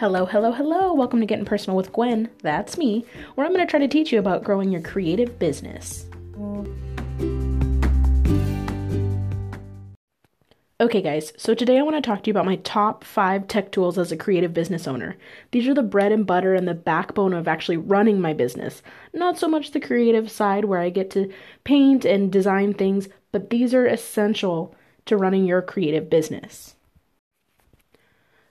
Hello, hello, hello. Welcome to Getting Personal with Gwen. That's me, where I'm going to try to teach you about growing your creative business. Okay, guys, so today I want to talk to you about my top five tech tools as a creative business owner. These are the bread and butter and the backbone of actually running my business. Not so much the creative side where I get to paint and design things, but these are essential to running your creative business.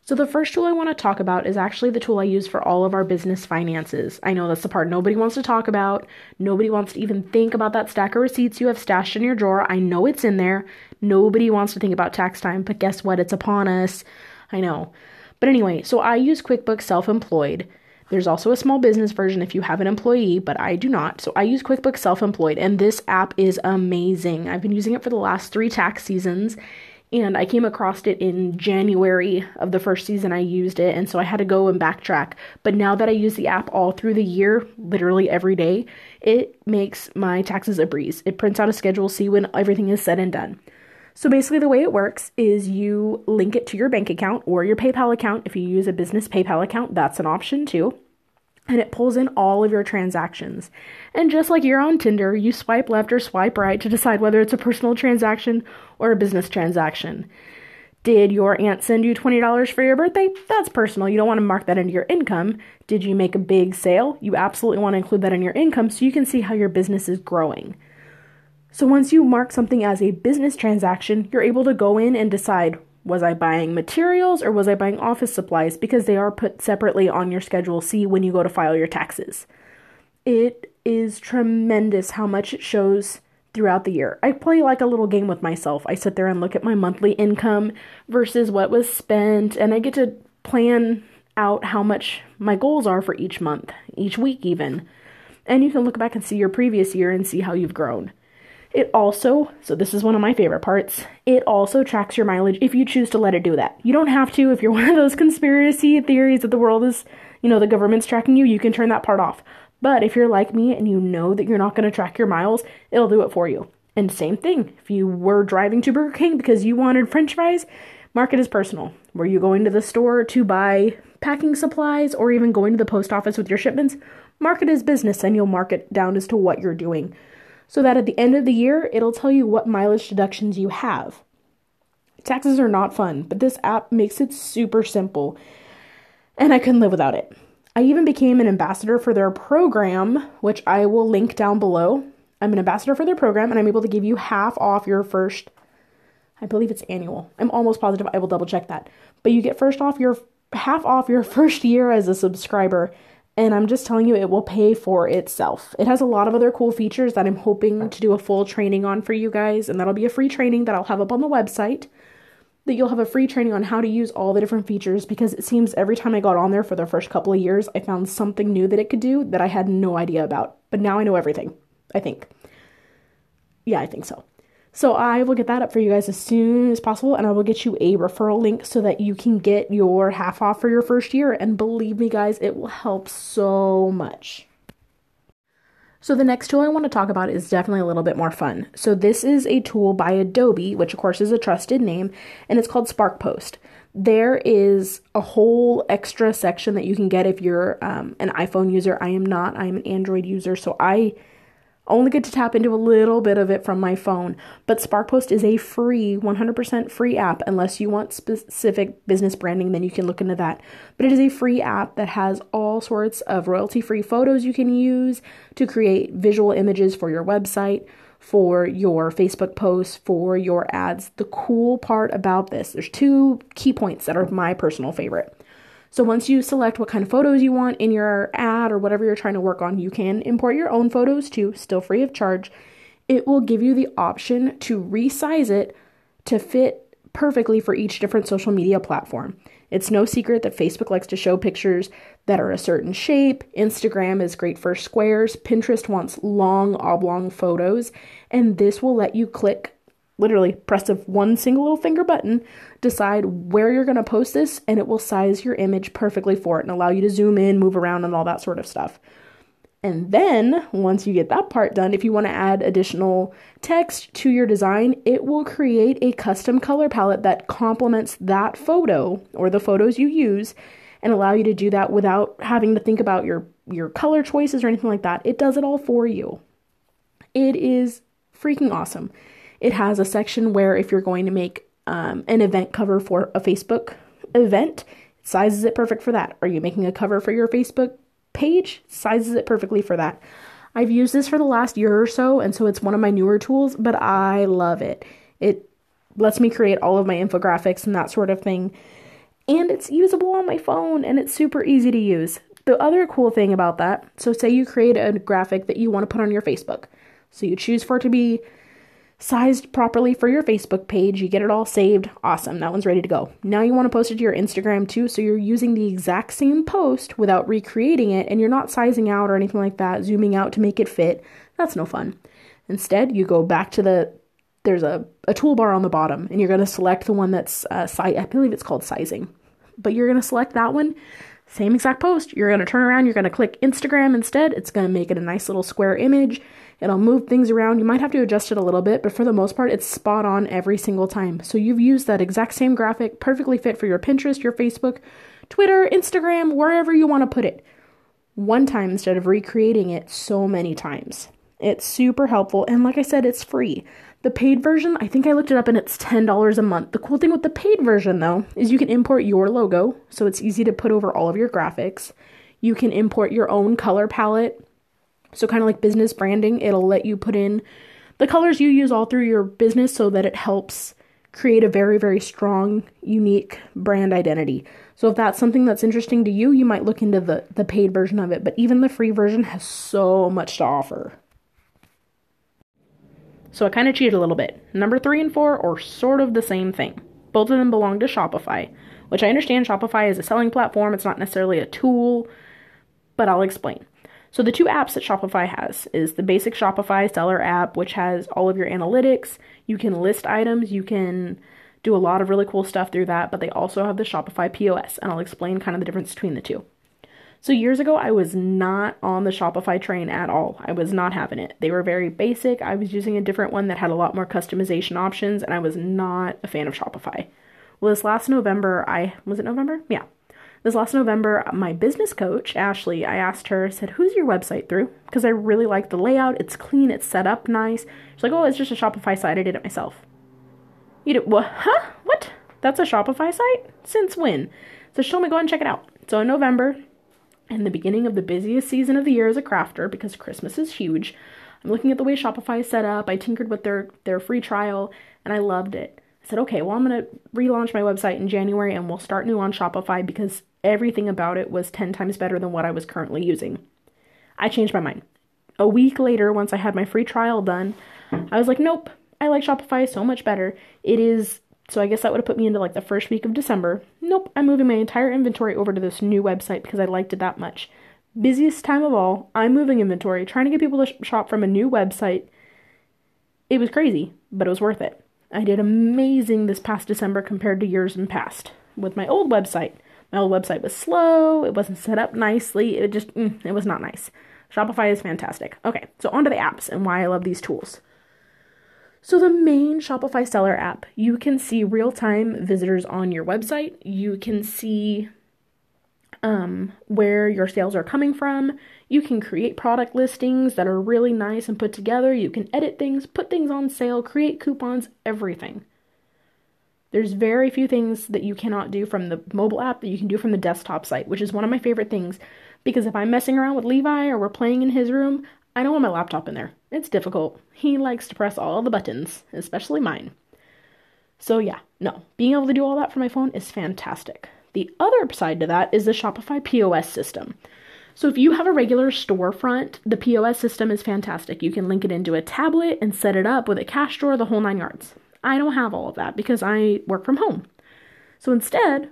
So, the first tool I want to talk about is actually the tool I use for all of our business finances. I know that's the part nobody wants to talk about. Nobody wants to even think about that stack of receipts you have stashed in your drawer. I know it's in there. Nobody wants to think about tax time, but guess what? It's upon us. I know. But anyway, so I use QuickBooks Self Employed. There's also a small business version if you have an employee, but I do not. So I use QuickBooks Self Employed, and this app is amazing. I've been using it for the last three tax seasons, and I came across it in January of the first season I used it, and so I had to go and backtrack. But now that I use the app all through the year, literally every day, it makes my taxes a breeze. It prints out a Schedule C when everything is said and done. So basically, the way it works is you link it to your bank account or your PayPal account. If you use a business PayPal account, that's an option too and it pulls in all of your transactions. And just like you're on Tinder, you swipe left or swipe right to decide whether it's a personal transaction or a business transaction. Did your aunt send you $20 for your birthday? That's personal. You don't want to mark that into your income. Did you make a big sale? You absolutely want to include that in your income so you can see how your business is growing. So once you mark something as a business transaction, you're able to go in and decide was I buying materials or was I buying office supplies? Because they are put separately on your Schedule C when you go to file your taxes. It is tremendous how much it shows throughout the year. I play like a little game with myself. I sit there and look at my monthly income versus what was spent, and I get to plan out how much my goals are for each month, each week, even. And you can look back and see your previous year and see how you've grown. It also, so this is one of my favorite parts, it also tracks your mileage if you choose to let it do that. You don't have to if you're one of those conspiracy theories that the world is, you know, the government's tracking you, you can turn that part off. But if you're like me and you know that you're not going to track your miles, it'll do it for you. And same thing, if you were driving to Burger King because you wanted french fries, mark it as personal. Were you going to the store to buy packing supplies or even going to the post office with your shipments? Mark it as business and you'll mark it down as to what you're doing so that at the end of the year, it'll tell you what mileage deductions you have. Taxes are not fun, but this app makes it super simple, and I couldn't live without it. I even became an ambassador for their program, which I will link down below. I'm an ambassador for their program, and I'm able to give you half off your first, I believe it's annual. I'm almost positive I will double check that. But you get first off your half off your first year as a subscriber and I'm just telling you, it will pay for itself. It has a lot of other cool features that I'm hoping to do a full training on for you guys, and that'll be a free training that I'll have up on the website. That you'll have a free training on how to use all the different features because it seems every time I got on there for the first couple of years, I found something new that it could do that I had no idea about. But now I know everything, I think. Yeah, I think so. So I will get that up for you guys as soon as possible and I will get you a referral link so that you can get your half off for your first year. And believe me, guys, it will help so much. So the next tool I want to talk about is definitely a little bit more fun. So this is a tool by Adobe, which of course is a trusted name, and it's called Spark Post. There is a whole extra section that you can get if you're um, an iPhone user. I am not. I am an Android user, so I only get to tap into a little bit of it from my phone, but Spark Post is a free, 100% free app. Unless you want specific business branding, then you can look into that. But it is a free app that has all sorts of royalty free photos you can use to create visual images for your website, for your Facebook posts, for your ads. The cool part about this, there's two key points that are my personal favorite. So once you select what kind of photos you want in your ad or whatever you're trying to work on, you can import your own photos too, still free of charge. It will give you the option to resize it to fit perfectly for each different social media platform. It's no secret that Facebook likes to show pictures that are a certain shape, Instagram is great for squares, Pinterest wants long oblong photos, and this will let you click literally press of one single little finger button, decide where you're going to post this, and it will size your image perfectly for it and allow you to zoom in, move around, and all that sort of stuff. And then, once you get that part done, if you want to add additional text to your design, it will create a custom color palette that complements that photo or the photos you use and allow you to do that without having to think about your your color choices or anything like that. It does it all for you. It is freaking awesome. It has a section where if you're going to make um, an event cover for a Facebook event, it sizes it perfect for that. Are you making a cover for your Facebook page? Sizes it perfectly for that. I've used this for the last year or so, and so it's one of my newer tools, but I love it. It lets me create all of my infographics and that sort of thing. And it's usable on my phone and it's super easy to use. The other cool thing about that so, say you create a graphic that you want to put on your Facebook. So, you choose for it to be sized properly for your Facebook page. You get it all saved. Awesome. That one's ready to go. Now you want to post it to your Instagram too. So you're using the exact same post without recreating it and you're not sizing out or anything like that, zooming out to make it fit. That's no fun. Instead, you go back to the there's a, a toolbar on the bottom and you're going to select the one that's uh, si- I believe it's called sizing. But you're going to select that one. Same exact post. You're going to turn around, you're going to click Instagram instead. It's going to make it a nice little square image It'll move things around. You might have to adjust it a little bit, but for the most part, it's spot on every single time. So you've used that exact same graphic, perfectly fit for your Pinterest, your Facebook, Twitter, Instagram, wherever you want to put it. One time instead of recreating it so many times. It's super helpful, and like I said, it's free. The paid version, I think I looked it up and it's $10 a month. The cool thing with the paid version, though, is you can import your logo, so it's easy to put over all of your graphics. You can import your own color palette so, kind of like business branding, it'll let you put in the colors you use all through your business so that it helps create a very, very strong, unique brand identity. So, if that's something that's interesting to you, you might look into the, the paid version of it. But even the free version has so much to offer. So, I kind of cheated a little bit. Number three and four are sort of the same thing. Both of them belong to Shopify, which I understand Shopify is a selling platform, it's not necessarily a tool, but I'll explain. So the two apps that Shopify has is the basic Shopify seller app, which has all of your analytics. You can list items, you can do a lot of really cool stuff through that, but they also have the Shopify POS, and I'll explain kind of the difference between the two. So years ago, I was not on the Shopify train at all. I was not having it. They were very basic. I was using a different one that had a lot more customization options, and I was not a fan of Shopify. Well, this last November, I was it November? Yeah. This last November, my business coach, Ashley, I asked her, said, Who's your website through? Because I really like the layout. It's clean, it's set up nice. She's like, Oh, it's just a Shopify site. I did it myself. You did what? Huh? What? That's a Shopify site? Since when? So she told me go and check it out. So in November, in the beginning of the busiest season of the year as a crafter, because Christmas is huge, I'm looking at the way Shopify is set up. I tinkered with their their free trial and I loved it. I said, okay, well, I'm going to relaunch my website in January and we'll start new on Shopify because everything about it was 10 times better than what I was currently using. I changed my mind. A week later, once I had my free trial done, I was like, nope, I like Shopify so much better. It is, so I guess that would have put me into like the first week of December. Nope, I'm moving my entire inventory over to this new website because I liked it that much. Busiest time of all, I'm moving inventory, trying to get people to shop from a new website. It was crazy, but it was worth it. I did amazing this past December compared to years in past with my old website. My old website was slow, it wasn't set up nicely, it just, mm, it was not nice. Shopify is fantastic. Okay, so on to the apps and why I love these tools. So, the main Shopify seller app, you can see real time visitors on your website. You can see um, where your sales are coming from. You can create product listings that are really nice and put together. You can edit things, put things on sale, create coupons, everything. There's very few things that you cannot do from the mobile app that you can do from the desktop site, which is one of my favorite things because if I'm messing around with Levi or we're playing in his room, I don't want my laptop in there. It's difficult. He likes to press all the buttons, especially mine. So, yeah, no, being able to do all that from my phone is fantastic. The other side to that is the Shopify POS system. So, if you have a regular storefront, the POS system is fantastic. You can link it into a tablet and set it up with a cash drawer, the whole nine yards. I don't have all of that because I work from home. So instead,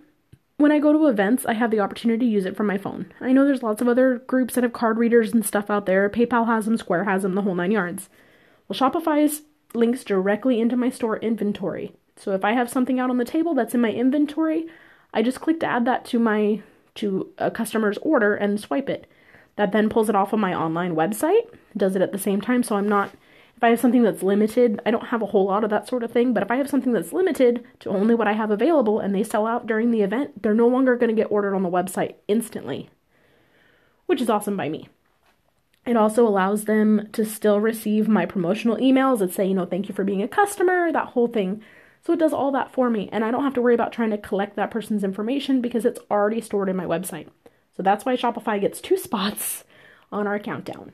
when I go to events, I have the opportunity to use it from my phone. I know there's lots of other groups that have card readers and stuff out there. PayPal has them, Square has them, the whole nine yards. Well, Shopify's links directly into my store inventory. So if I have something out on the table that's in my inventory, I just click to add that to my to a customer's order and swipe it. That then pulls it off of my online website, does it at the same time so I'm not If I have something that's limited, I don't have a whole lot of that sort of thing, but if I have something that's limited to only what I have available and they sell out during the event, they're no longer going to get ordered on the website instantly, which is awesome by me. It also allows them to still receive my promotional emails that say, you know, thank you for being a customer, that whole thing. So it does all that for me, and I don't have to worry about trying to collect that person's information because it's already stored in my website. So that's why Shopify gets two spots on our countdown.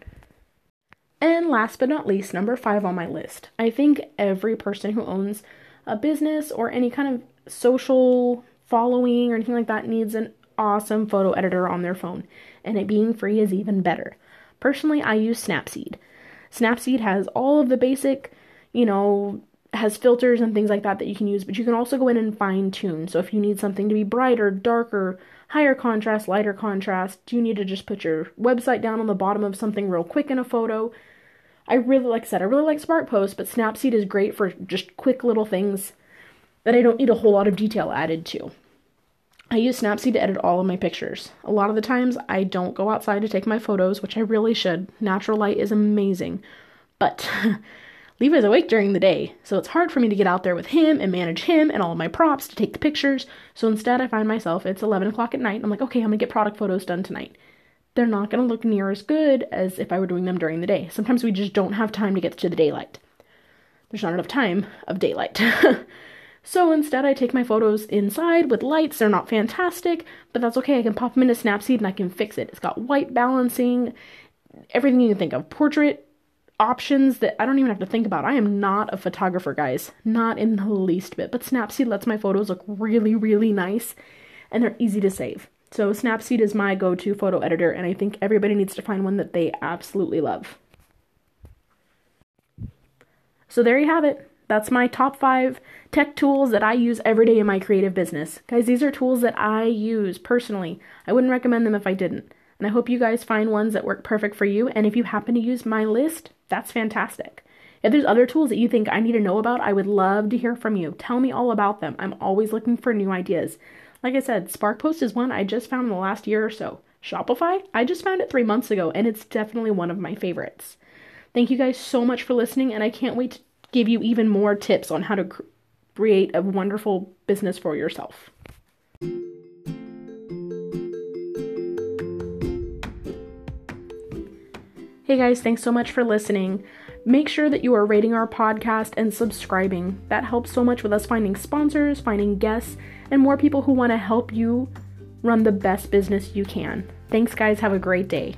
And last but not least, number five on my list. I think every person who owns a business or any kind of social following or anything like that needs an awesome photo editor on their phone, and it being free is even better. Personally, I use Snapseed. Snapseed has all of the basic, you know, has filters and things like that that you can use, but you can also go in and fine tune. So if you need something to be brighter, darker, higher contrast, lighter contrast, you need to just put your website down on the bottom of something real quick in a photo. I really, like I said, I really like Spark Post, but Snapseed is great for just quick little things that I don't need a whole lot of detail added to. I use Snapseed to edit all of my pictures. A lot of the times I don't go outside to take my photos, which I really should. Natural light is amazing. But Levi's awake during the day, so it's hard for me to get out there with him and manage him and all my props to take the pictures. So instead, I find myself, it's 11 o'clock at night, I'm like, okay, I'm gonna get product photos done tonight. They're not gonna look near as good as if I were doing them during the day. Sometimes we just don't have time to get to the daylight. There's not enough time of daylight. So instead, I take my photos inside with lights. They're not fantastic, but that's okay. I can pop them into Snapseed and I can fix it. It's got white balancing, everything you can think of, portrait options that I don't even have to think about. I am not a photographer, guys, not in the least bit. But Snapseed lets my photos look really, really nice and they're easy to save. So Snapseed is my go to photo editor, and I think everybody needs to find one that they absolutely love. So there you have it. That's my top five tech tools that I use every day in my creative business. Guys, these are tools that I use personally. I wouldn't recommend them if I didn't. And I hope you guys find ones that work perfect for you. And if you happen to use my list, that's fantastic. If there's other tools that you think I need to know about, I would love to hear from you. Tell me all about them. I'm always looking for new ideas. Like I said, Spark Post is one I just found in the last year or so. Shopify, I just found it three months ago, and it's definitely one of my favorites. Thank you guys so much for listening, and I can't wait to give you even more tips on how to create a wonderful business for yourself. Hey guys, thanks so much for listening. Make sure that you are rating our podcast and subscribing. That helps so much with us finding sponsors, finding guests, and more people who want to help you run the best business you can. Thanks, guys. Have a great day.